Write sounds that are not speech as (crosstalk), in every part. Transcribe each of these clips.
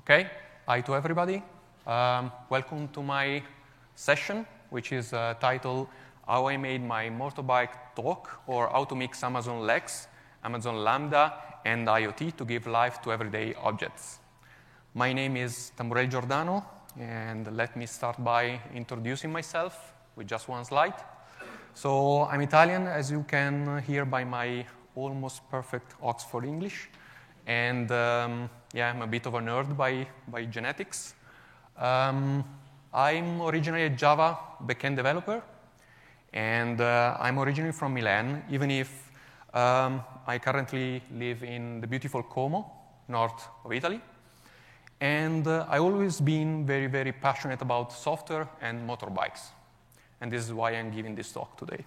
Okay, hi to everybody. Um, welcome to my session, which is uh, titled How I Made My Motorbike Talk or How to Mix Amazon Lex, Amazon Lambda, and IoT to give life to everyday objects. My name is Tamburelli Giordano, and let me start by introducing myself with just one slide. So I'm Italian, as you can hear by my almost perfect Oxford English. And um, yeah, I'm a bit of a nerd by, by genetics. Um, I'm originally a Java backend developer, and uh, I'm originally from Milan, even if um, I currently live in the beautiful Como, north of Italy. And uh, I've always been very, very passionate about software and motorbikes. And this is why I'm giving this talk today.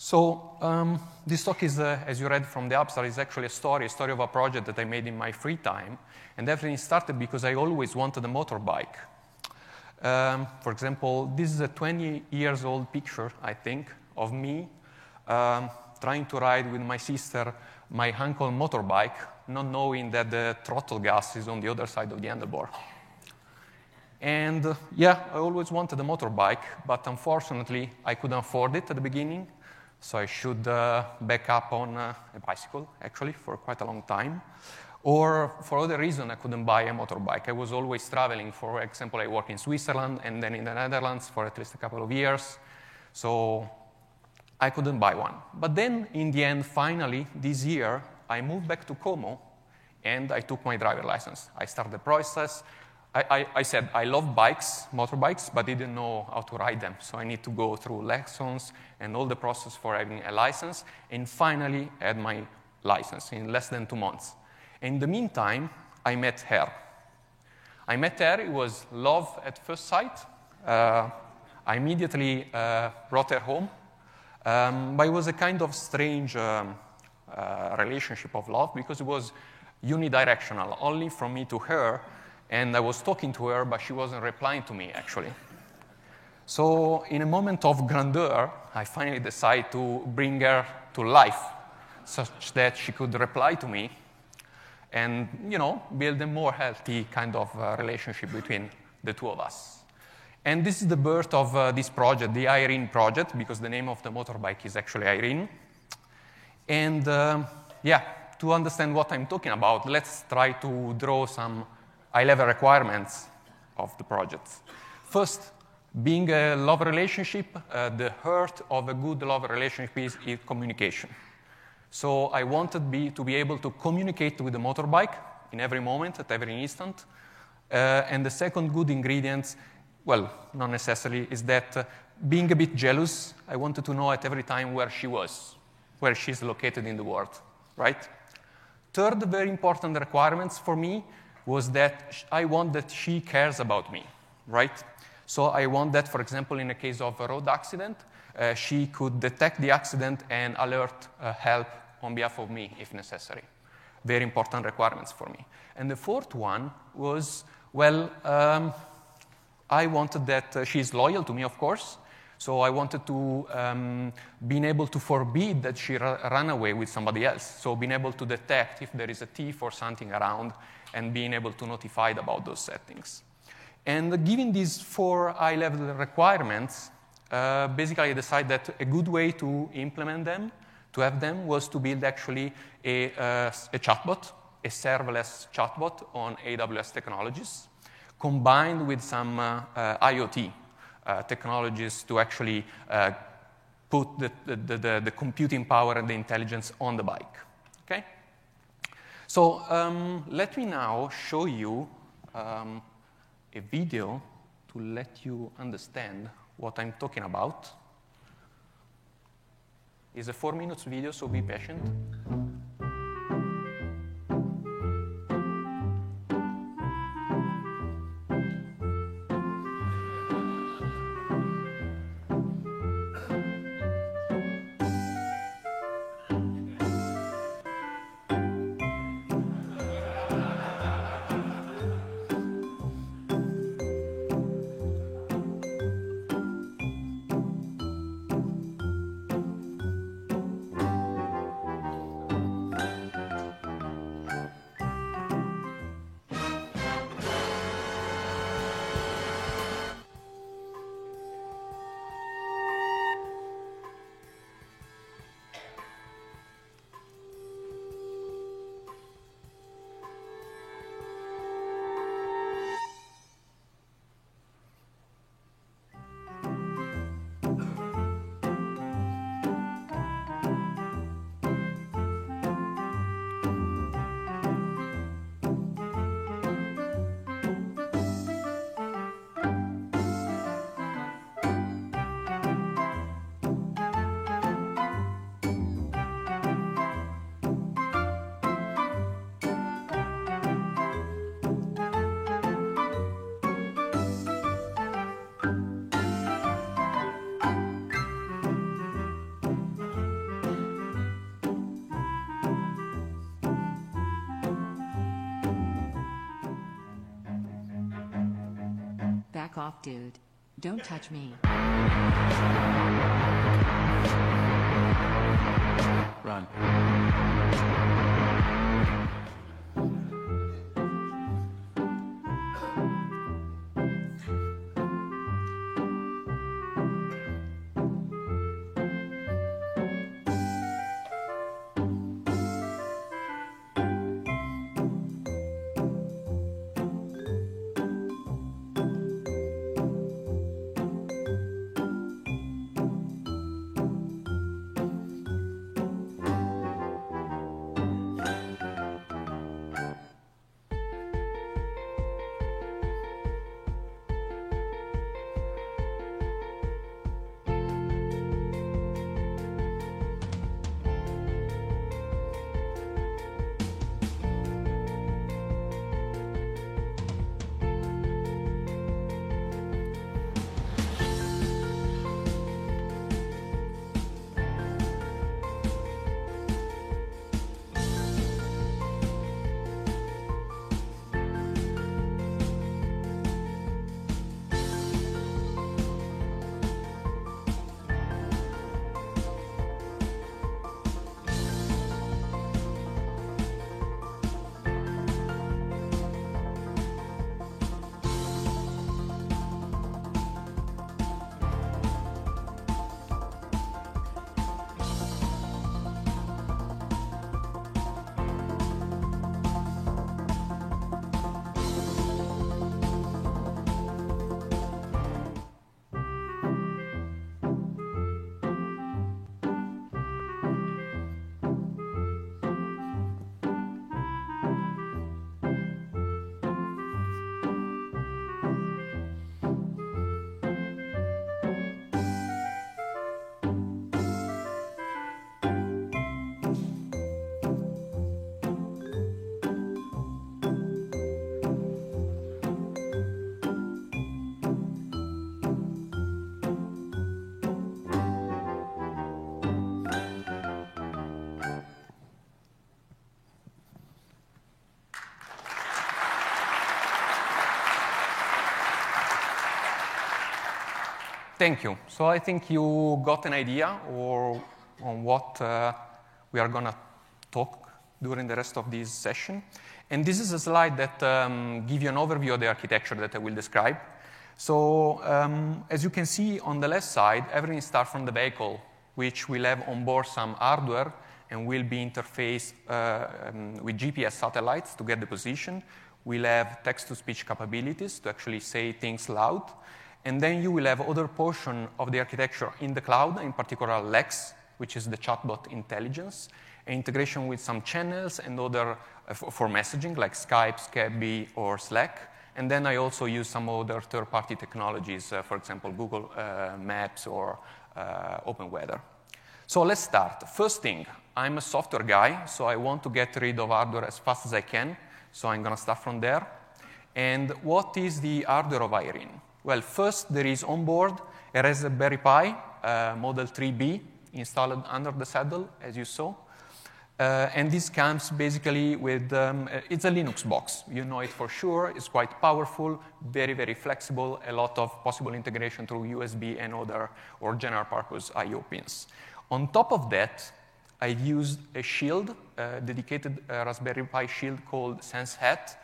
So um, this talk is, uh, as you read from the Upstart, is actually a story, a story of a project that I made in my free time. And everything started because I always wanted a motorbike. Um, for example, this is a 20 years old picture, I think, of me um, trying to ride with my sister my uncle motorbike, not knowing that the throttle gas is on the other side of the handlebar. And uh, yeah, I always wanted a motorbike, but unfortunately, I couldn't afford it at the beginning. So I should uh, back up on uh, a bicycle, actually, for quite a long time. Or for other reason, I couldn't buy a motorbike. I was always traveling. For example, I worked in Switzerland and then in the Netherlands for at least a couple of years. So I couldn't buy one. But then, in the end, finally, this year, I moved back to Como and I took my driver license. I started the process. I, I, said I love bikes, motorbikes, but didn't know how to ride them. So I need to go through lessons and all the process for having a license. And finally, had my license in less than two months. In the meantime, I met her. I met her. It was love at first sight. Uh, I immediately uh, brought her home. Um, but it was a kind of strange um, uh, relationship of love because it was unidirectional, only from me to her and I was talking to her, but she wasn't replying to me, actually. So, in a moment of grandeur, I finally decided to bring her to life such that she could reply to me and, you know, build a more healthy kind of uh, relationship between the two of us. And this is the birth of uh, this project, the Irene project, because the name of the motorbike is actually Irene. And uh, yeah, to understand what I'm talking about, let's try to draw some high-level requirements of the project. First, being a love relationship, uh, the heart of a good love relationship is, is communication. So I wanted be, to be able to communicate with the motorbike in every moment, at every instant. Uh, and the second good ingredient, well, not necessarily, is that uh, being a bit jealous, I wanted to know at every time where she was, where she's located in the world, right? Third very important requirements for me was that I want that she cares about me, right? So I want that, for example, in a case of a road accident, uh, she could detect the accident and alert uh, help on behalf of me if necessary. Very important requirements for me. And the fourth one was, well, um, I wanted that uh, she's loyal to me, of course. So I wanted to um, being able to forbid that she ra- run away with somebody else. So being able to detect if there is a thief or something around and being able to notify about those settings. And given these four high-level requirements, uh, basically I decided that a good way to implement them, to have them, was to build actually a, uh, a chatbot, a serverless chatbot on AWS technologies, combined with some uh, uh IoT uh, technologies to actually uh, put the, the, the, the computing power and the intelligence on the bike. Okay? So um, let me now show you um, a video to let you understand what I'm talking about. It's a four minutes video, so be patient. Off, dude. Don't touch me. Run. Thank you. So I think you got an idea or on what uh, we are going to talk during the rest of this session. And this is a slide that um, gives you an overview of the architecture that I will describe. So um, as you can see on the left side, everything starts from the vehicle, which will have on board some hardware and will be interfaced uh, um, with GPS satellites to get the position. We'll have text-to-speech capabilities to actually say things loud. And then you will have other portion of the architecture in the cloud, in particular Lex, which is the chatbot intelligence, integration with some channels and other uh, for messaging like Skype, Skype or Slack. And then I also use some other third-party technologies, uh, for example, Google uh, Maps or uh, OpenWeather. So let's start. First thing, I'm a software guy, so I want to get rid of hardware as fast as I can. So I'm going to start from there. And what is the hardware of Irene? Well, first, there is onboard a Raspberry Pi uh, Model 3B installed under the saddle, as you saw. Uh, and this comes basically with, um, uh, it's a Linux box. You know it for sure. It's quite powerful, very, very flexible, a lot of possible integration through USB and other or general purpose I.O. pins. On top of that, I've used a shield, a dedicated uh, Raspberry Pi shield called SenseHat,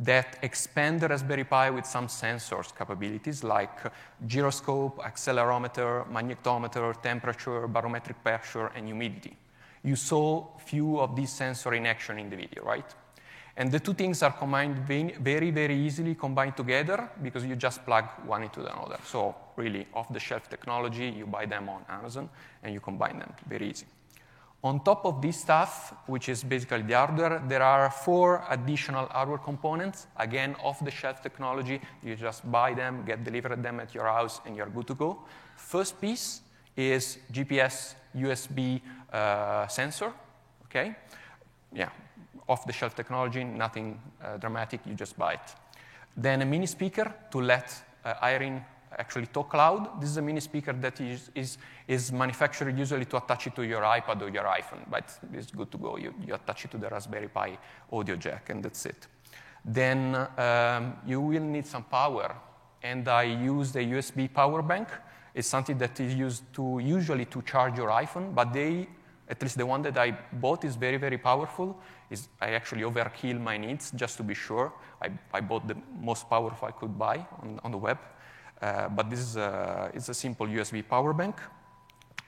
that expand the Raspberry Pi with some sensors capabilities like gyroscope, accelerometer, magnetometer, temperature, barometric pressure, and humidity. You saw few of these sensors in action in the video, right? And the two things are combined very, very easily combined together because you just plug one into the other. So really off-the-shelf technology, you buy them on Amazon, and you combine them very easy. On top of this stuff, which is basically the hardware, there are four additional hardware components. Again, off-the-shelf technology. You just buy them, get delivered them at your house, and you're good to go. First piece is GPS USB uh, sensor. Okay, yeah, off-the-shelf technology, nothing uh, dramatic. You just buy it. Then a mini speaker to let uh, Irene actually talk loud. This is a mini speaker that is, is, is manufactured usually to attach it to your iPad or your iPhone, but it's good to go. You, you attach it to the Raspberry Pi audio jack, and that's it. Then um, you will need some power. and I use the USB power bank. It's something that is used to usually to charge your iPhone, but they, at least the one that I bought, is very, very powerful. Is I actually overkill my needs just to be sure. I, I bought the most powerful I could buy on, on the web. Uh, but this is a, it's a simple USB power bank.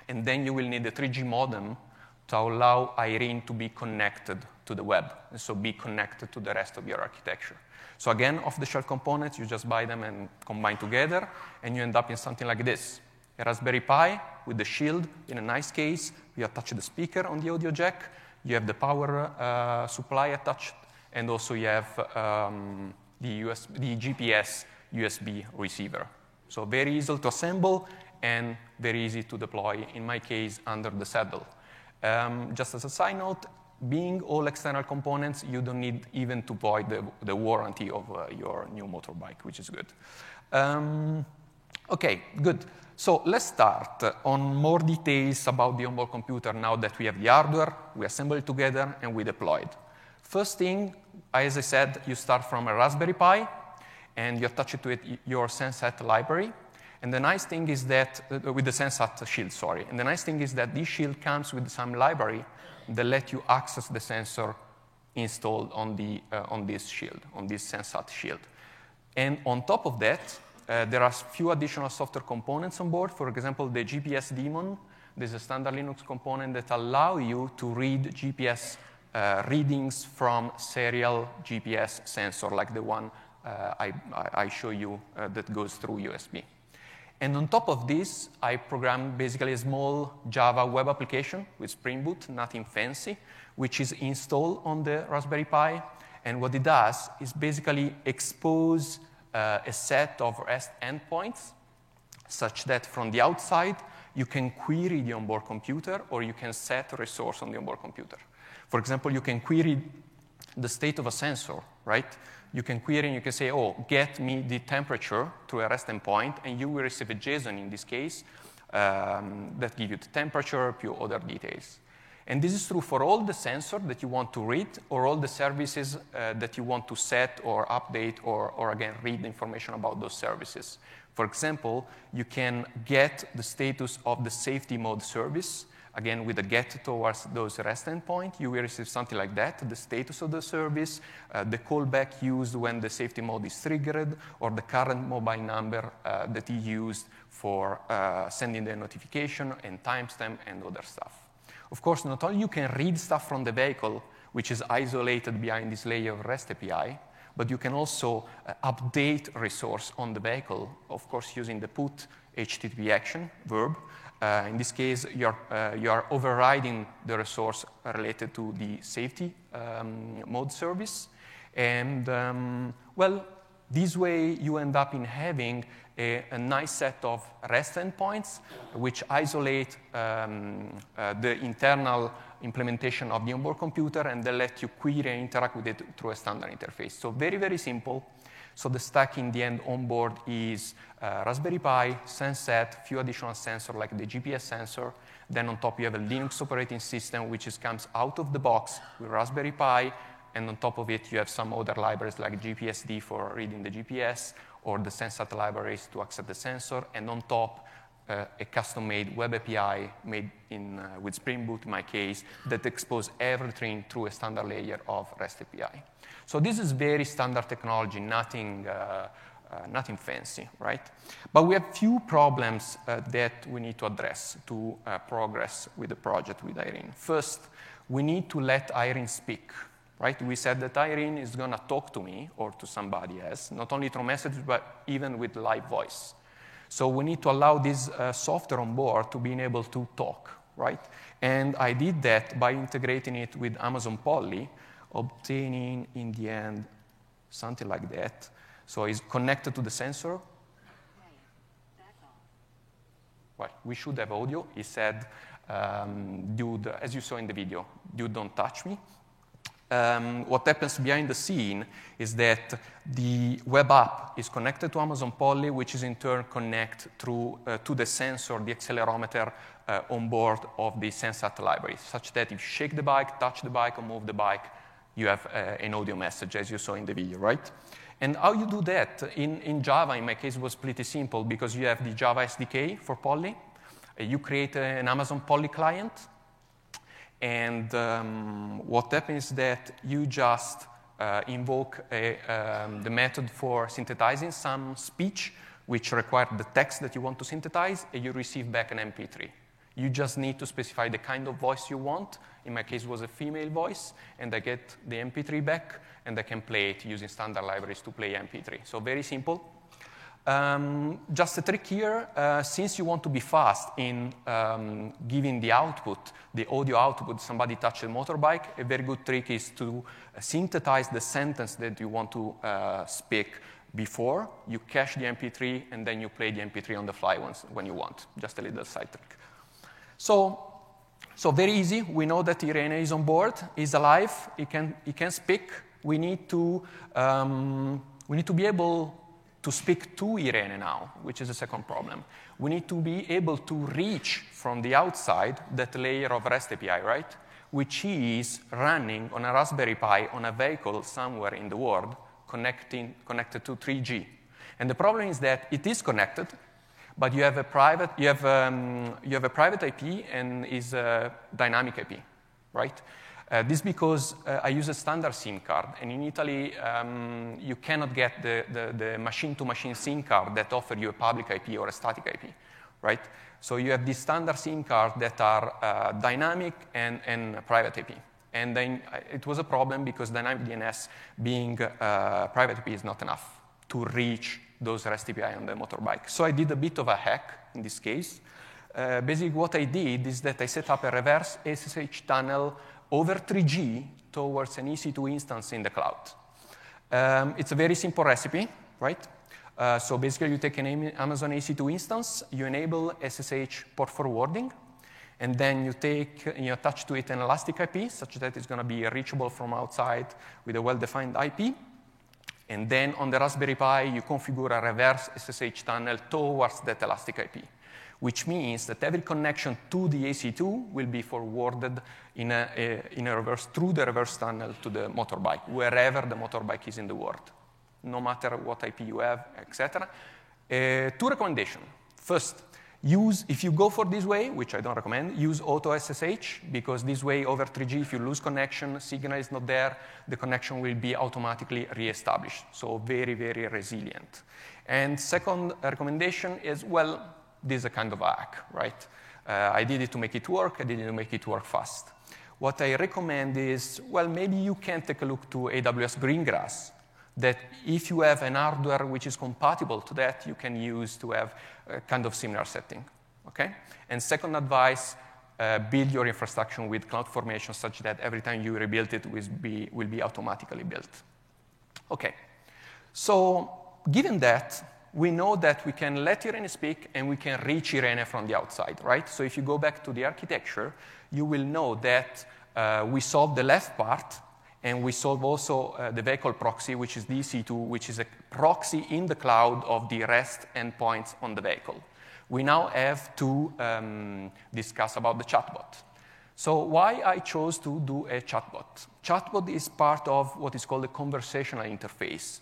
And then you will need a 3G modem to allow Irene to be connected to the web, and so be connected to the rest of your architecture. So again, off-the-shelf components, you just buy them and combine together, and you end up in something like this. A Raspberry Pi with the shield in a nice case. You attach the speaker on the audio jack. You have the power uh, supply attached, and also you have um, the, the GPS USB receiver. So very easy to assemble and very easy to deploy, in my case, under the saddle. Um, just as a side note, being all external components, you don't need even to void the, the warranty of uh, your new motorbike, which is good. Um, okay, good. So let's start on more details about the onboard computer now that we have the hardware, we assemble it together, and we deploy it. First thing, as I said, you start from a Raspberry Pi, and you attach it to it, your SenseHat library. And the nice thing is that, uh, with the SenseHat shield, sorry. And the nice thing is that this shield comes with some library that let you access the sensor installed on, the, uh, on this shield, on this SenseHat shield. And on top of that, uh, there are a few additional software components on board. For example, the GPS daemon. There's a standard Linux component that allow you to read GPS uh, readings from serial GPS sensor, like the one I, I, show you uh, that goes through USB. And on top of this, I programmed basically a small Java web application with Spring Boot, nothing fancy, which is installed on the Raspberry Pi. And what it does is basically expose uh, a set of REST endpoints such that from the outside, you can query the onboard computer or you can set a resource on the onboard computer. For example, you can query the state of a sensor, right? You can query and you can say, oh, get me the temperature through a REST endpoint, and you will receive a JSON in this case um, that give you the temperature, a few other details. And this is true for all the sensors that you want to read or all the services uh, that you want to set or update or, or, again, read the information about those services. For example, you can get the status of the safety mode service Again, with a get towards those REST endpoint, you will receive something like that, the status of the service, uh, the callback used when the safety mode is triggered, or the current mobile number uh, that is used for uh, sending the notification and timestamp and other stuff. Of course, not only you can read stuff from the vehicle, which is isolated behind this layer of REST API, but you can also uh, update resource on the vehicle, of course, using the put HTTP action verb, uh, in this case, you're, uh, you are overriding the resource related to the safety um, mode service. And, um, well, this way you end up in having a, a nice set of REST endpoints which isolate um, uh, the internal implementation of the onboard computer and they let you query and interact with it through a standard interface. So very, very simple. So the stack in the end on board is uh, Raspberry Pi, SenseHat, few additional sensors like the GPS sensor. Then on top you have a Linux operating system which is, comes out of the box with Raspberry Pi. And on top of it you have some other libraries like GPSD for reading the GPS or the SenseHat libraries to access the sensor. And on top uh, a custom-made web API made in, uh, with Spring Boot, in my case, that expose everything through a standard layer of REST API. So this is very standard technology, nothing, uh, uh, nothing fancy, right? But we have few problems uh, that we need to address to uh, progress with the project with Irene. First, we need to let Irene speak, right? We said that Irene is going to talk to me or to somebody else, not only through messages, but even with live voice. So we need to allow this uh, software on board to be able to talk, right? And I did that by integrating it with Amazon Polly, obtaining in the end something like that. So it's connected to the sensor. Well, we should have audio. He said, um, dude, as you saw in the video, dude, don't touch me. Um, what happens behind the scene is that the web app is connected to Amazon Polly, which is in turn connected through, uh, to the sensor, the accelerometer uh, on board of the SenseHat library, such that if you shake the bike, touch the bike, or move the bike, you have uh, an audio message, as you saw in the video, right? And how you do that? In, in Java, in my case, was pretty simple because you have the Java SDK for Polly. Uh, you create an Amazon Polly client. And um, what happens is that you just uh, invoke a, um, the method for synthesizing some speech, which requires the text that you want to synthesize, and you receive back an MP3. You just need to specify the kind of voice you want. In my case, it was a female voice, and I get the MP3 back, and I can play it using standard libraries to play MP3. So very simple. Um, just a trick here, uh, since you want to be fast in um, giving the output, the audio output, somebody touched a motorbike, a very good trick is to synthesize the sentence that you want to uh, speak before, you cache the MP3, and then you play the MP3 on the fly once, when you want. Just a little side trick. So, so very easy. We know that Irene is on board, is alive, he can, he can speak. We need, to, um, we need to be able to speak to Irene now, which is the second problem. We need to be able to reach from the outside that layer of REST API, right? Which is running on a Raspberry Pi on a vehicle somewhere in the world connecting, connected to 3G. And the problem is that it is connected, but you have a private, you have, um, you have a private IP and is a dynamic IP, right? Uh, this because uh, I use a standard SIM card, and in Italy, um, you cannot get the, the, the, machine-to-machine SIM card that offer you a public IP or a static IP, right? So you have these standard SIM cards that are uh, dynamic and, and private IP. And then uh, it was a problem because dynamic DNS being uh, private IP is not enough to reach those REST API on the motorbike. So I did a bit of a hack in this case. Uh, basically, what I did is that I set up a reverse SSH tunnel over 3G towards an EC2 instance in the cloud. Um, it's a very simple recipe, right? Uh, so basically, you take an Amazon EC2 instance, you enable SSH port forwarding, and then you take, you attach to it an elastic IP such that it's going to be reachable from outside with a well-defined IP. And then on the Raspberry Pi, you configure a reverse SSH tunnel towards that elastic IP, which means that every connection to the EC2 will be forwarded in a, a, in a reverse, through the reverse tunnel to the motorbike, wherever the motorbike is in the world, no matter what IP you have, etc. Uh, two recommendations. First, Use, if you go for this way, which I don't recommend, use auto SSH because this way over 3G, if you lose connection, signal is not there, the connection will be automatically reestablished. So very, very resilient. And second recommendation is, well, this is a kind of hack, right? Uh, I did it to make it work, I did it to make it work fast. What I recommend is, well, maybe you can take a look to AWS Greengrass that if you have an hardware which is compatible to that, you can use to have a kind of similar setting. Okay? And second advice, uh, build your infrastructure with CloudFormation such that every time you rebuild it will be, will be automatically built. Okay. So given that, we know that we can let Irene speak and we can reach Irene from the outside, right? So if you go back to the architecture, you will know that uh, we solved the left part and we solve also uh, the vehicle proxy, which is the EC2, which is a proxy in the cloud of the REST endpoints on the vehicle. We now have to um, discuss about the chatbot. So why I chose to do a chatbot? Chatbot is part of what is called a conversational interface.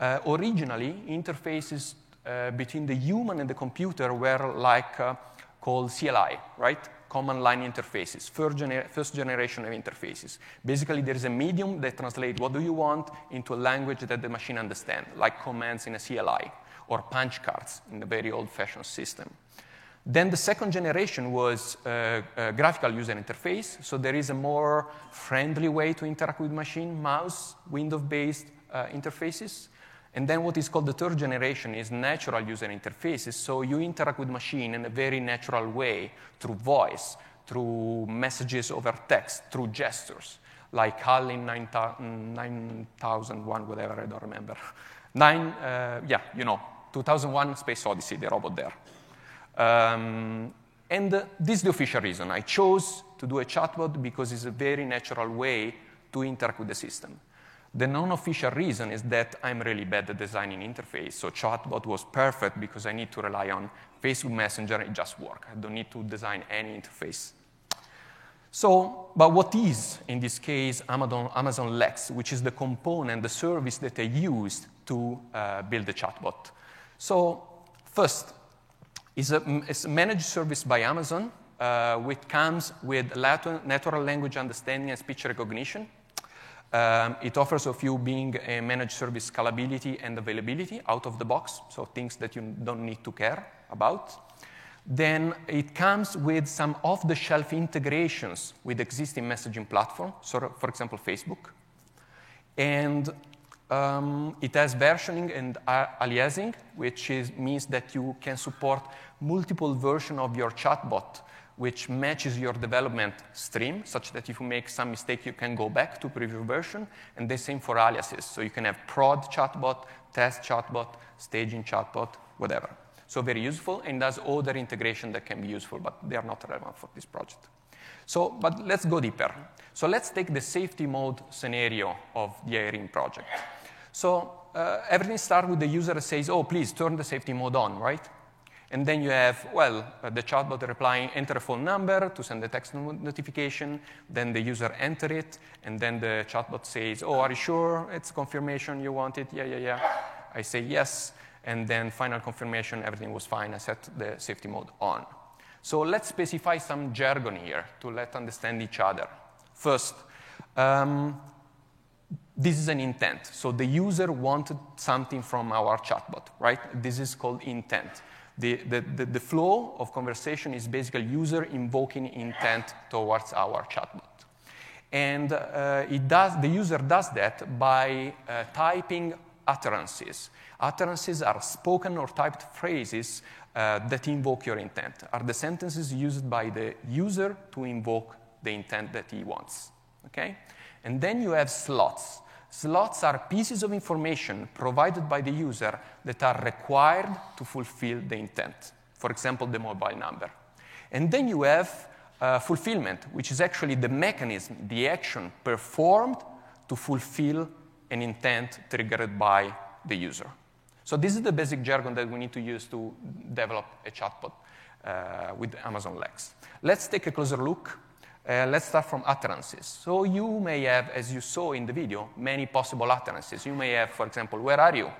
Uh, originally, interfaces uh, between the human and the computer were like uh, called CLI, right? command line interfaces, first, gener first, generation of interfaces. Basically, there is a medium that translates what do you want into a language that the machine understands, like commands in a CLI or punch cards in a very old-fashioned system. Then the second generation was uh, a graphical user interface, so there is a more friendly way to interact with machine, mouse, window-based uh, interfaces. And then what is called the third generation is natural user interfaces. So you interact with machine in a very natural way through voice, through messages over text, through gestures, like HAL in 9001, whatever, I don't remember. Nine, uh, yeah, you know, 2001 Space Odyssey, the robot there. Um, and this is the official reason. I chose to do a chatbot because it's a very natural way to interact with the system. The non-official reason is that I'm really bad at designing interface. So chatbot was perfect because I need to rely on Facebook Messenger, it just works. I don't need to design any interface. So, but what is, in this case, Amazon, Amazon Lex, which is the component, the service that I used to uh, build the chatbot. So, first, is a, it's a managed service by Amazon, uh, which comes with natural language understanding and speech recognition. Um, it offers of you being a managed service scalability and availability out of the box, so things that you don't need to care about. Then it comes with some off-the-shelf integrations with existing messaging platforms, so for example, Facebook. And um, it has versioning and aliasing, which is, means that you can support multiple versions of your chatbot, which matches your development stream, such that if you make some mistake, you can go back to previous version. And the same for aliases. So you can have prod chatbot, test chatbot, staging chatbot, whatever. So very useful, and does other integration that can be useful, but they are not relevant for this project. So, but let's go deeper. So let's take the safety mode scenario of the Irene project. So uh, everything starts with the user says, oh, please turn the safety mode on, right? And then you have, well, uh, the chatbot replying, enter a phone number to send a text notification. Then the user enter it, and then the chatbot says, oh, are you sure it's confirmation you want it? Yeah, yeah, yeah. I say yes, and then final confirmation, everything was fine. I set the safety mode on. So let's specify some jargon here to let understand each other. First, um, this is an intent. So the user wanted something from our chatbot, right? This is called intent. The, the, the, the flow of conversation is basically user invoking intent towards our chatbot. And uh, it does, the user does that by uh, typing utterances. Utterances are spoken or typed phrases uh, that invoke your intent, are the sentences used by the user to invoke the intent that he wants. Okay? And then you have slots. Slots are pieces of information provided by the user that are required to fulfill the intent. For example, the mobile number. And then you have uh, fulfillment, which is actually the mechanism, the action performed to fulfill an intent triggered by the user. So this is the basic jargon that we need to use to develop a chatbot uh, with Amazon Lex. Let's take a closer look uh, let's start from utterances. So you may have, as you saw in the video, many possible utterances. You may have, for example, where are you?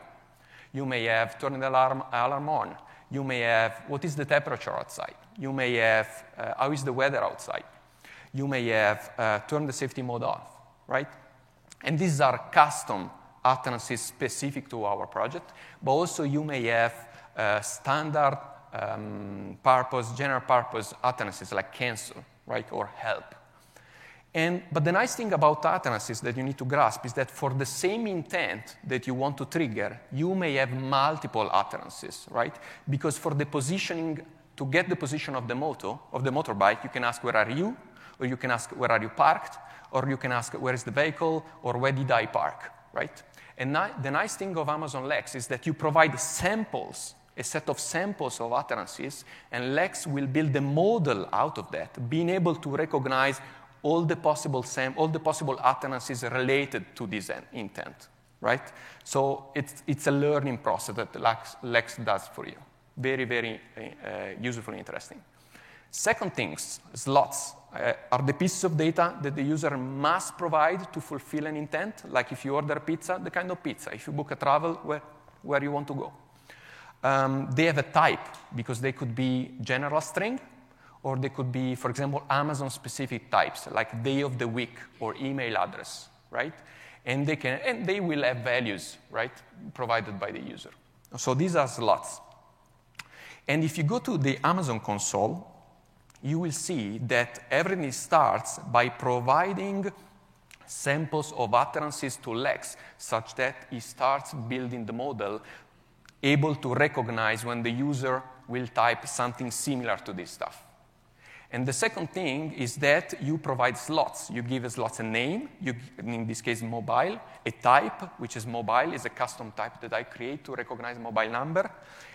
You may have turn the alarm, alarm on. You may have, what is the temperature outside? You may have, uh, how is the weather outside? You may have, uh, turn the safety mode off, right? And these are custom utterances specific to our project, but also you may have uh, standard um, purpose, general purpose utterances like cancel, right, or help. And, but the nice thing about utterances that you need to grasp is that for the same intent that you want to trigger, you may have multiple utterances, right? Because for the positioning, to get the position of the moto, of the motorbike, you can ask, where are you? Or you can ask, where are you parked? Or you can ask, where is the vehicle? Or where did I park, right? And ni- the nice thing of Amazon Lex is that you provide samples a set of samples of utterances, and Lex will build a model out of that, being able to recognize all the possible sam- all the possible utterances related to this intent, right? So it's, it's a learning process that Lex, Lex does for you. Very, very uh, useful and interesting. Second things, slots uh, are the pieces of data that the user must provide to fulfill an intent. Like if you order pizza, the kind of pizza. If you book a travel, where, where you want to go. Um, they have a type because they could be general string or they could be, for example, Amazon specific types like day of the week or email address, right? And they, can, and they will have values, right, provided by the user. So these are slots. And if you go to the Amazon console, you will see that everything starts by providing samples of utterances to Lex such that he starts building the model able to recognize when the user will type something similar to this stuff. And the second thing is that you provide slots. You give a slots a name, you, in this case mobile, a type, which is mobile, is a custom type that I create to recognize mobile number.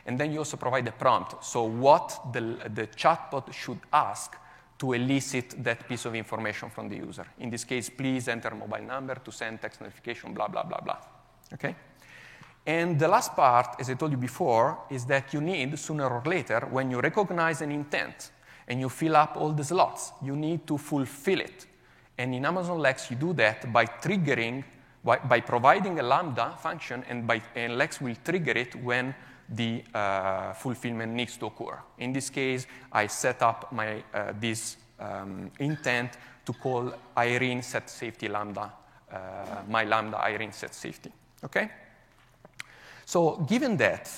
And then you also provide a prompt. So what the, the chatbot should ask to elicit that piece of information from the user. In this case, please enter mobile number to send text notification, blah, blah, blah, blah. Okay? And the last part, as I told you before, is that you need, sooner or later, when you recognize an intent and you fill up all the slots, you need to fulfill it. And in Amazon Lex, you do that by triggering by, by providing a Lambda function, and, by, and Lex will trigger it when the uh, fulfillment needs to occur. In this case, I set up my, uh, this um, intent to call Irene set safety lambda, uh, my lambda Irene set safety. Okay? So given that,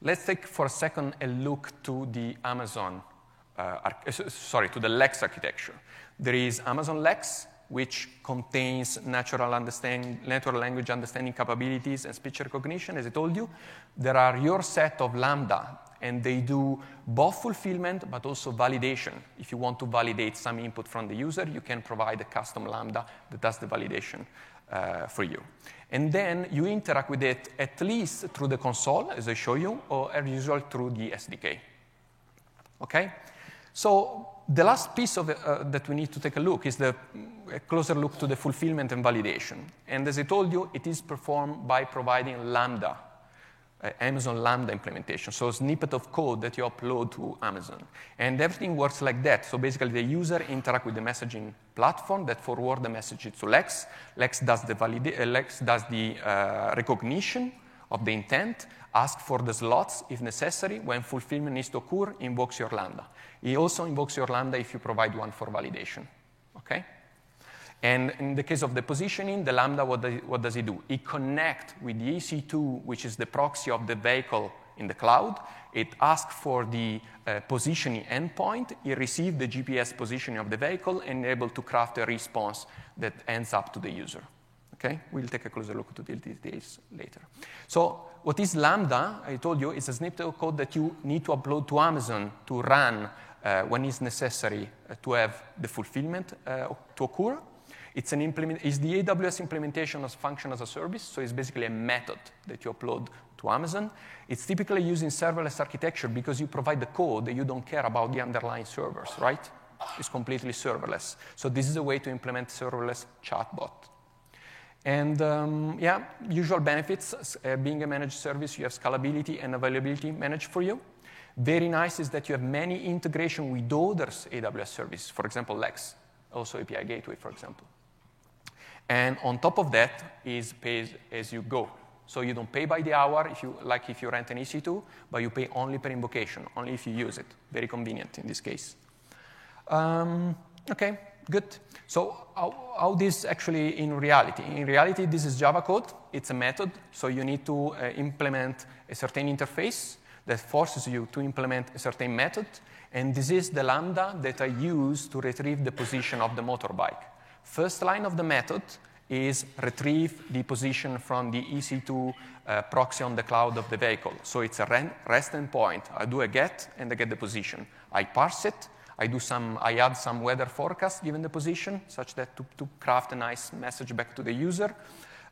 let's take for a second a look to the Amazon, uh, uh sorry, to the Lex architecture. There is Amazon Lex, which contains natural, natural language understanding capabilities and speech recognition, as I told you. There are your set of Lambda, and they do both fulfillment but also validation. If you want to validate some input from the user, you can provide a custom Lambda that does the validation uh, for you. And then you interact with it at least through the console, as I show you, or as usual through the SDK. Okay? So the last piece of uh, that we need to take a look is the a closer look to the fulfillment and validation. And as I told you, it is performed by providing Lambda uh, Amazon Lambda implementation, so a snippet of code that you upload to Amazon. And everything works like that. So basically, the user interact with the messaging platform that forward the message to Lex. Lex does the, valida- uh, Lex does the uh, recognition of the intent, ask for the slots if necessary. When fulfillment needs to occur, invokes your Lambda. He also invokes your Lambda if you provide one for validation. Okay? And in the case of the positioning, the Lambda, what does, what does it do? It connects with the EC2, which is the proxy of the vehicle in the cloud. It asks for the uh, positioning endpoint. It receives the GPS positioning of the vehicle and able to craft a response that ends up to the user. Okay? We'll take a closer look to these details later. So what is Lambda? I told you it's a snippet of code that you need to upload to Amazon to run uh, when it's necessary uh, to have the fulfillment uh, to occur. It's, an implement, the AWS implementation of function as a service, so it's basically a method that you upload to Amazon. It's typically using serverless architecture because you provide the code you don't care about the underlying servers, right? It's completely serverless. So this is a way to implement serverless chatbot. And um, yeah, usual benefits, uh, being a managed service, you have scalability and availability managed for you. Very nice is that you have many integration with others AWS services, for example, Lex, also API Gateway, for example. And on top of that is pay as you go. So you don't pay by the hour if you, like if you rent an EC2, but you pay only per invocation, only if you use it. Very convenient in this case. Um, okay, good. So how, how, this actually in reality? In reality, this is Java code. It's a method, so you need to uh, implement a certain interface that forces you to implement a certain method. And this is the lambda that I use to retrieve the position of the motorbike. First line of the method is retrieve the position from the EC2 uh, proxy on the cloud of the vehicle. So it's a rest endpoint. I do a get and I get the position. I parse it. I do some, I add some weather forecast given the position, such that to, to craft a nice message back to the user.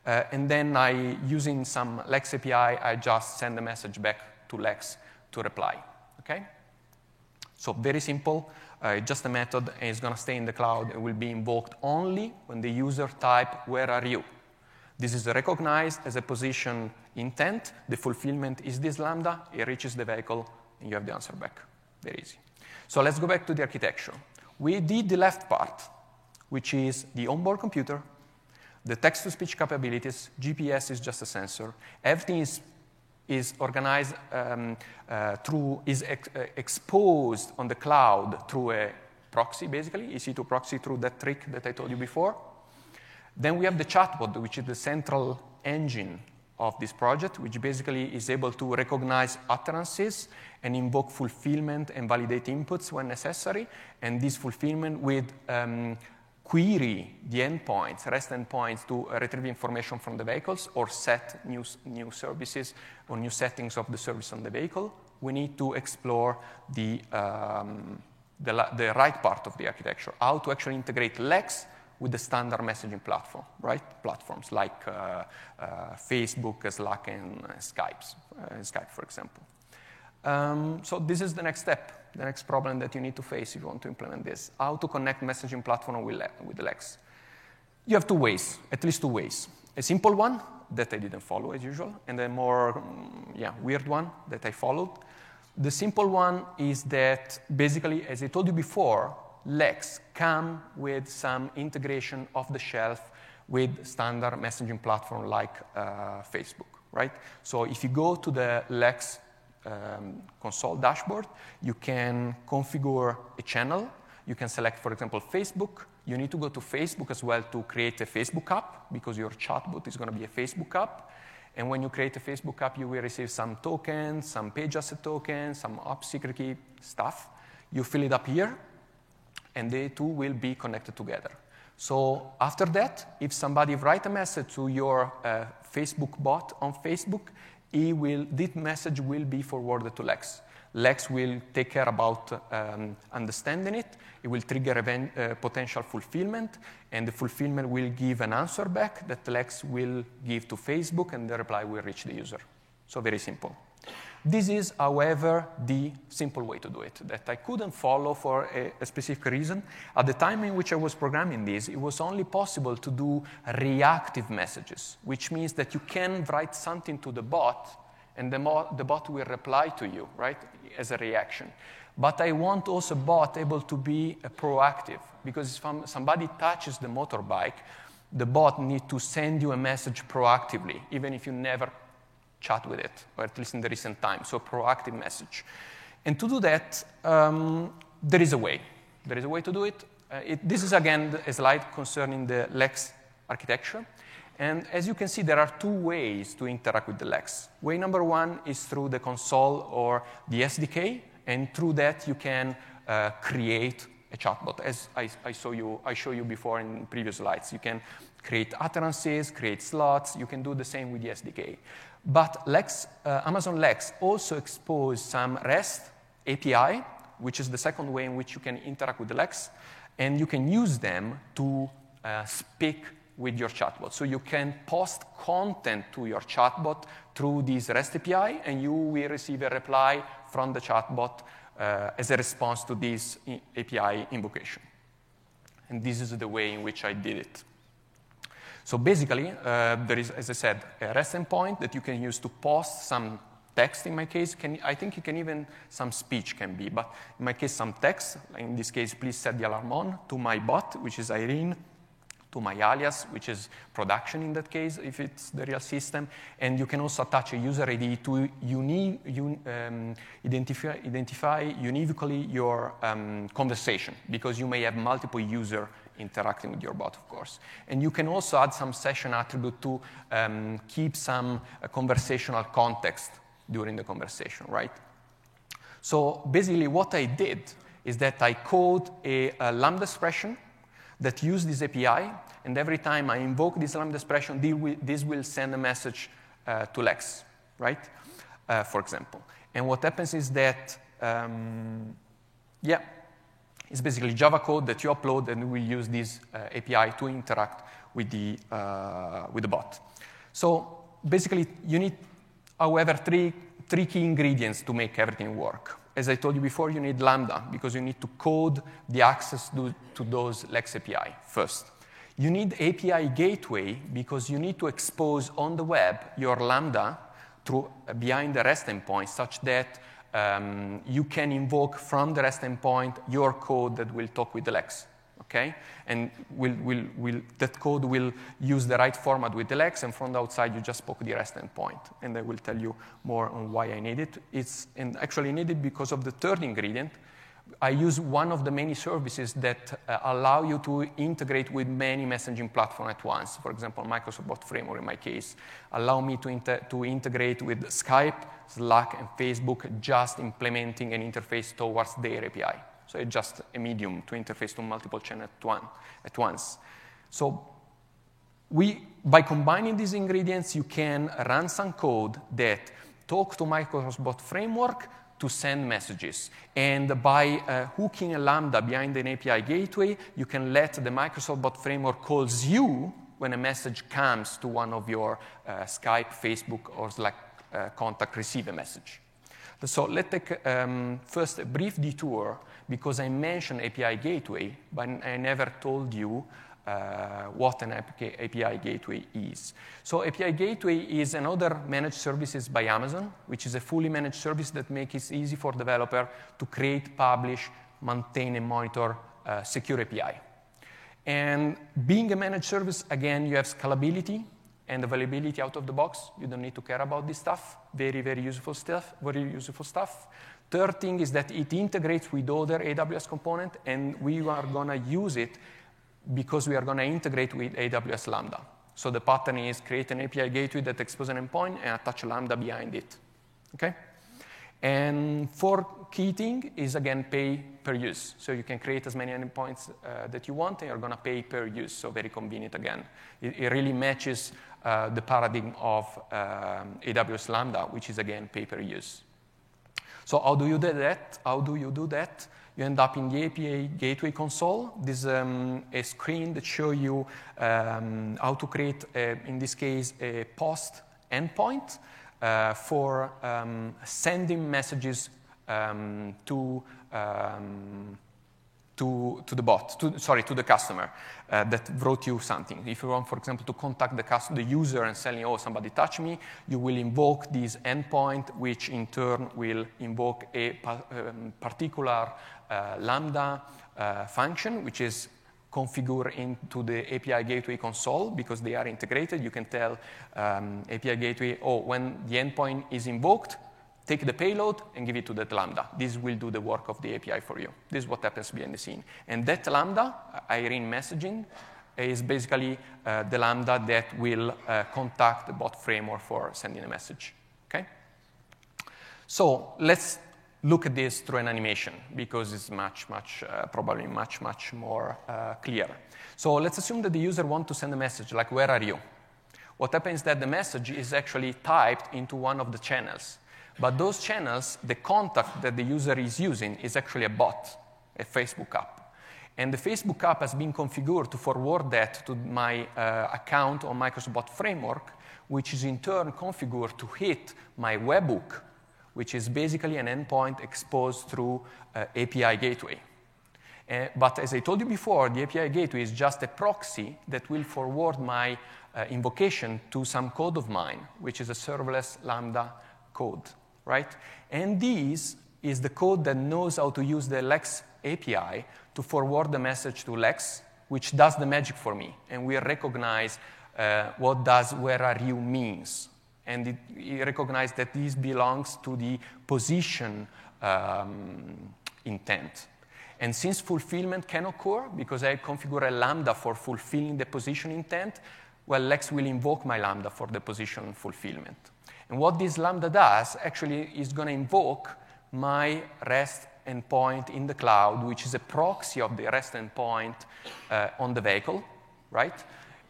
Uh, and then I, using some Lex API, I just send the message back to Lex to reply. Okay? So very simple uh, just a method and it's going to stay in the cloud It will be invoked only when the user type, where are you? This is recognized as a position intent. The fulfillment is this lambda. It reaches the vehicle, and you have the answer back. Very easy. So let's go back to the architecture. We did the left part, which is the onboard computer, the text-to-speech capabilities. GPS is just a sensor. Everything is is organized um, uh, through, is ex- uh, exposed on the cloud through a proxy, basically, EC2 proxy through that trick that I told you before. Then we have the chatbot, which is the central engine of this project, which basically is able to recognize utterances and invoke fulfillment and validate inputs when necessary. And this fulfillment with um, query the endpoints, REST endpoints, to retrieve information from the vehicles or set new, new services or new settings of the service on the vehicle, we need to explore the, um, the, the, right part of the architecture, how to actually integrate Lex with the standard messaging platform, right? Platforms like uh, uh, Facebook, Slack, and uh, Skype, Skype, for example. Um, so this is the next step the next problem that you need to face if you want to implement this. How to connect messaging platform with, with Lex. You have two ways, at least two ways. A simple one that I didn't follow as usual, and a more mm, yeah, weird one that I followed. The simple one is that basically, as I told you before, Lex come with some integration off the shelf with standard messaging platform like uh, Facebook, right? So if you go to the Lex um, console dashboard, you can configure a channel. You can select, for example, Facebook. You need to go to Facebook as well to create a Facebook app because your chatbot is going to be a Facebook app. And when you create a Facebook app, you will receive some tokens, some page access tokens, some app secret key stuff. You fill it up here, and they two will be connected together. So after that, if somebody write a message to your uh, Facebook bot on Facebook, will, this message will be forwarded to Lex. Lex will take care about um, understanding it. It will trigger event, uh, potential fulfillment, and the fulfillment will give an answer back that Lex will give to Facebook, and the reply will reach the user. So very simple. This is, however, the simple way to do it that I couldn't follow for a, a, specific reason. At the time in which I was programming this, it was only possible to do reactive messages, which means that you can write something to the bot and the, mo- the bot will reply to you, right, as a reaction. But I want also bot able to be uh, proactive because if somebody touches the motorbike, the bot needs to send you a message proactively, even if you never chat with it, or at least in the recent time. So, a proactive message. And to do that, um, there is a way. There is a way to do it. Uh, it. This is again a slide concerning the Lex architecture. And as you can see, there are two ways to interact with the Lex. Way number one is through the console or the SDK, and through that you can uh, create a chatbot, as I, I, saw you, I show you before in previous slides. You can create utterances, create slots. You can do the same with the SDK. But Lex, uh, Amazon Lex also exposes some REST API, which is the second way in which you can interact with the Lex, and you can use them to uh, speak with your chatbot. So you can post content to your chatbot through this REST API, and you will receive a reply from the chatbot uh, as a response to this API invocation. And this is the way in which I did it. So basically, uh, there is, as I said, a REST endpoint that you can use to post some text in my case. Can, I think you can even, some speech can be, but in my case, some text. In this case, please set the alarm on to my bot, which is Irene, to my alias, which is production in that case, if it's the real system. And you can also attach a user ID to uni, un, um, identify, identify univocally your um, conversation, because you may have multiple user interacting with your bot, of course. And you can also add some session attribute to um, keep some uh, conversational context during the conversation, right? So basically, what I did is that I code a, a Lambda expression that use this API, and every time I invoke this Lambda expression, this will send a message uh, to Lex, right? Uh, for example. And what happens is that, um, yeah, it's basically Java code that you upload, and we will use this uh, API to interact with the, uh, with the bot. So basically, you need, however, three, three key ingredients to make everything work. As I told you before, you need Lambda because you need to code the access to, to those Lex API first. You need API gateway because you need to expose on the web your Lambda through, uh, behind the REST endpoint such that um, you can invoke from the REST endpoint your code that will talk with the Lex. Okay? And will will will that code will use the right format with the Lex, and from the outside you just spoke the REST endpoint. And I will tell you more on why I need it. It's and actually needed because of the third ingredient, I use one of the many services that uh, allow you to integrate with many messaging platforms at once. For example, Microsoft Bot Framework, in my case, allow me to, inter- to integrate with Skype, Slack, and Facebook, just implementing an interface towards their API. So it's just a medium to interface to multiple channels at, one, at once. So we, by combining these ingredients, you can run some code that talk to Microsoft Bot Framework, to send messages. And by uh, hooking a Lambda behind an API gateway, you can let the Microsoft Bot Framework calls you when a message comes to one of your uh, Skype, Facebook, or Slack uh, contact receive a message. So let's take um, first a brief detour because I mentioned API gateway, but I never told you uh, what an API gateway is. So API gateway is another managed services by Amazon, which is a fully managed service that makes it easy for developer to create, publish, maintain, and monitor uh, secure API. And being a managed service, again, you have scalability and availability out of the box. You don't need to care about this stuff. Very, very useful stuff. Very useful stuff. Third thing is that it integrates with other AWS component, and we are going to use it because we are going to integrate with AWS Lambda. So the pattern is create an API gateway that exposes an endpoint and attach Lambda behind it. Okay? And for key thing is again pay per use. So you can create as many endpoints uh, that you want, and you're going to pay per use. So very convenient again. It, it really matches uh, the paradigm of um, AWS Lambda, which is again pay per use. So how do you do that? How do you do that? You end up in the API Gateway console. This is um, a screen that shows you um, how to create, a, in this case, a post endpoint uh, for um, sending messages um, to, um, to, to the bot, to, sorry, to the customer uh, that wrote you something. If you want, for example, to contact the, customer, the user and saying, oh, somebody touched me, you will invoke this endpoint, which in turn will invoke a um, particular Lambda uh, function, which is configure into the API Gateway console because they are integrated. You can tell um, API Gateway, oh, when the endpoint is invoked, take the payload and give it to that Lambda. This will do the work of the API for you. This is what happens behind the scene. And that Lambda, Irene messaging, is basically uh, the Lambda that will uh, contact the bot framework for sending a message. Okay? So let's look at this through an animation because it's much, much, uh, probably much, much more uh, clear. So let's assume that the user wants to send a message like, where are you? What happens is that the message is actually typed into one of the channels. But those channels, the contact that the user is using is actually a bot, a Facebook app. And the Facebook app has been configured to forward that to my uh, account on Microsoft Bot Framework, which is in turn configured to hit my webhook which is basically an endpoint exposed through uh, API gateway. Uh, but as I told you before, the API gateway is just a proxy that will forward my uh, invocation to some code of mine, which is a serverless Lambda code, right? And this is the code that knows how to use the Lex API to forward the message to Lex, which does the magic for me. And we recognize uh, what does where are you means, and it, it recognized that this belongs to the position um, intent. And since fulfillment can occur, because I configure a lambda for fulfilling the position intent, well, Lex will invoke my lambda for the position fulfillment. And what this lambda does actually is going to invoke my REST endpoint in the cloud, which is a proxy of the REST endpoint uh, on the vehicle, right?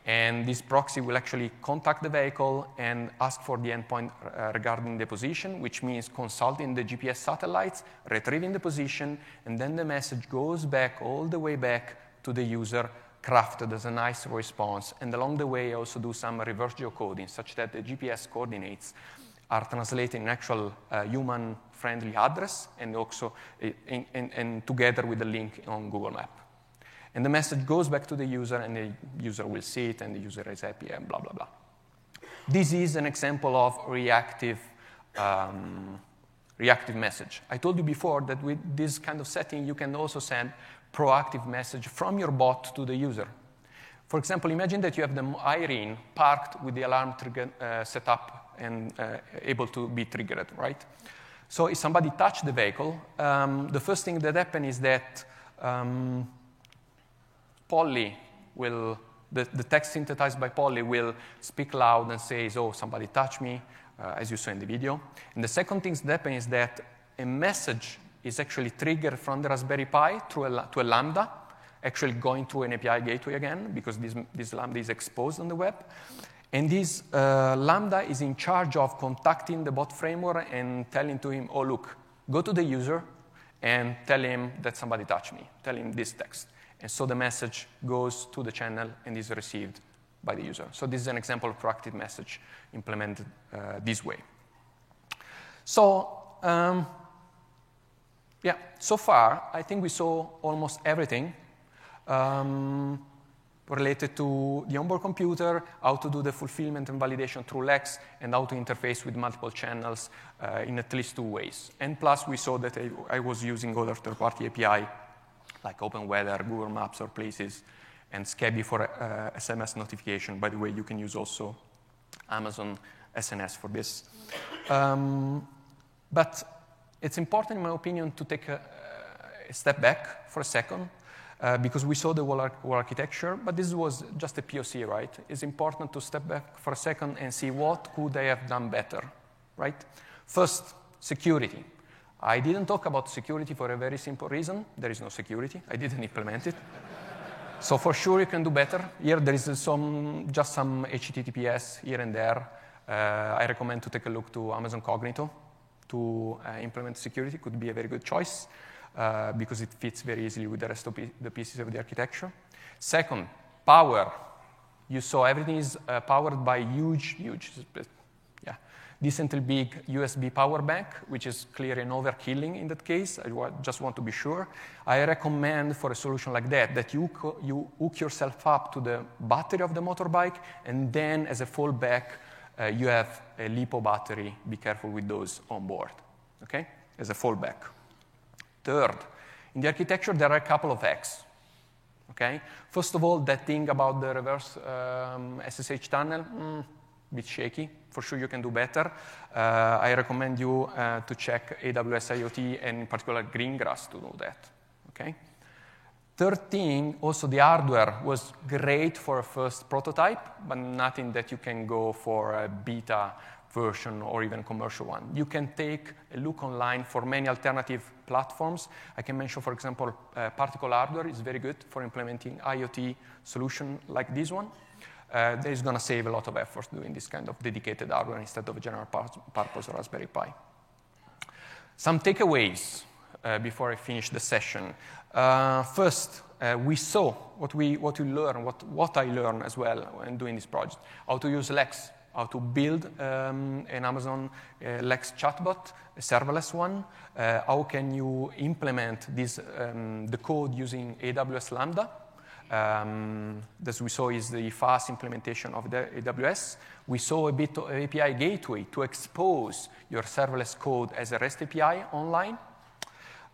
And this proxy will actually contact the vehicle and ask for the endpoint uh, regarding the position, which means consulting the GPS satellites, retrieving the position, and then the message goes back all the way back to the user, crafted as a nice response. And along the way, I also do some reverse geocoding such that the GPS coordinates are translated in actual uh, human-friendly address and also uh, in, in, in, together with the link on Google Map. And the message goes back to the user, and the user will see it, and the user is happy, and blah, blah, blah. This is an example of reactive, um, reactive message. I told you before that with this kind of setting, you can also send proactive message from your bot to the user. For example, imagine that you have the Irene parked with the alarm trigger, uh, set up and uh, able to be triggered, right? So if somebody touched the vehicle, um, the first thing that happens is that um, Polly will, the, the text synthesized by Polly will speak loud and says, oh, somebody touched me, uh, as you saw in the video. And the second thing that happens is that a message is actually triggered from the Raspberry Pi through a, to a Lambda, actually going through an API gateway again, because this, this Lambda is exposed on the web. And this uh, Lambda is in charge of contacting the bot framework and telling to him, oh, look, go to the user and tell him that somebody touched me. Tell him this text. And so the message goes to the channel and is received by the user. So this is an example of proactive message implemented uh, this way. So um, yeah, so far I think we saw almost everything um, related to the onboard computer, how to do the fulfillment and validation through Lex, and how to interface with multiple channels uh, in at least two ways. And plus, we saw that I, I was using other third-party API like Open Weather, Google Maps, or Places, and Skebby for uh, SMS notification. By the way, you can use also Amazon SNS for this. Um, but it's important, in my opinion, to take a, a step back for a second uh, because we saw the whole, ar- whole, architecture, but this was just a POC, right? It's important to step back for a second and see what could they have done better, right? First, security. I didn't talk about security for a very simple reason. There is no security. I didn't (laughs) implement it. so for sure you can do better. Here there is some, just some HTTPS here and there. Uh, I recommend to take a look to Amazon Cognito to uh, implement security. Could be a very good choice uh, because it fits very easily with the rest of the pieces of the architecture. Second, power. You saw everything is uh, powered by huge, huge decently big USB power bank, which is clearly an overkilling in that case. I just want to be sure. I recommend for a solution like that that you, you hook yourself up to the battery of the motorbike, and then as a fallback, uh, you have a LiPo battery. Be careful with those on board, okay? As a fallback. Third, in the architecture, there are a couple of hacks. Okay? First of all, that thing about the reverse um, SSH tunnel, mm, bit shaky. For sure, you can do better. Uh, I recommend you uh, to check AWS IoT and in particular Greengrass to do that. Okay. Third also the hardware was great for a first prototype, but nothing that you can go for a beta version or even commercial one. You can take a look online for many alternative platforms. I can mention, for example, uh, particle hardware is very good for implementing IoT solution like this one uh, that is going to save a lot of effort doing this kind of dedicated hardware instead of a general purpose Raspberry Pi. Some takeaways uh, before I finish the session. Uh, first, uh, we saw what we, what we learned, what, what I learned as well when doing this project, how to use Lex, how to build um, an Amazon uh, Lex chatbot, a serverless one, uh, how can you implement this, um, the code using AWS Lambda, um, as we saw is the FaaS implementation of the AWS. We saw a bit of API gateway to expose your serverless code as a REST API online.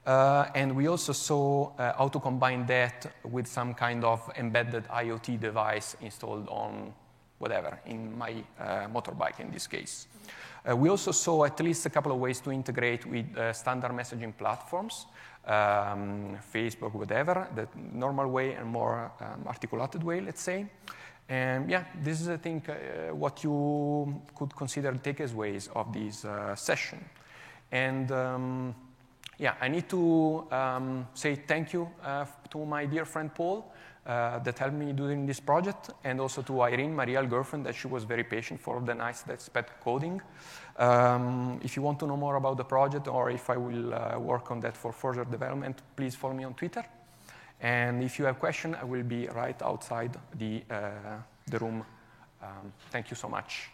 Uh, and we also saw uh, how to combine that with some kind of embedded IoT device installed on whatever, in my uh, motorbike in this case. Uh, we also saw at least a couple of ways to integrate with uh, standard messaging platforms um, Facebook, whatever, the normal way and more um, articulated way, let's say. And yeah, this is, I think, uh, what you could consider takeaways of this uh, session. And um, yeah, I need to um, say thank you uh, to my dear friend Paul uh, that helped me doing this project, and also to Irene, my real girlfriend, that she was very patient for the nights that spent coding. Um, if you want to know more about the project or if I will uh, work on that for further development, please follow me on Twitter. And if you have questions, I will be right outside the, uh, the room. Um, thank you so much.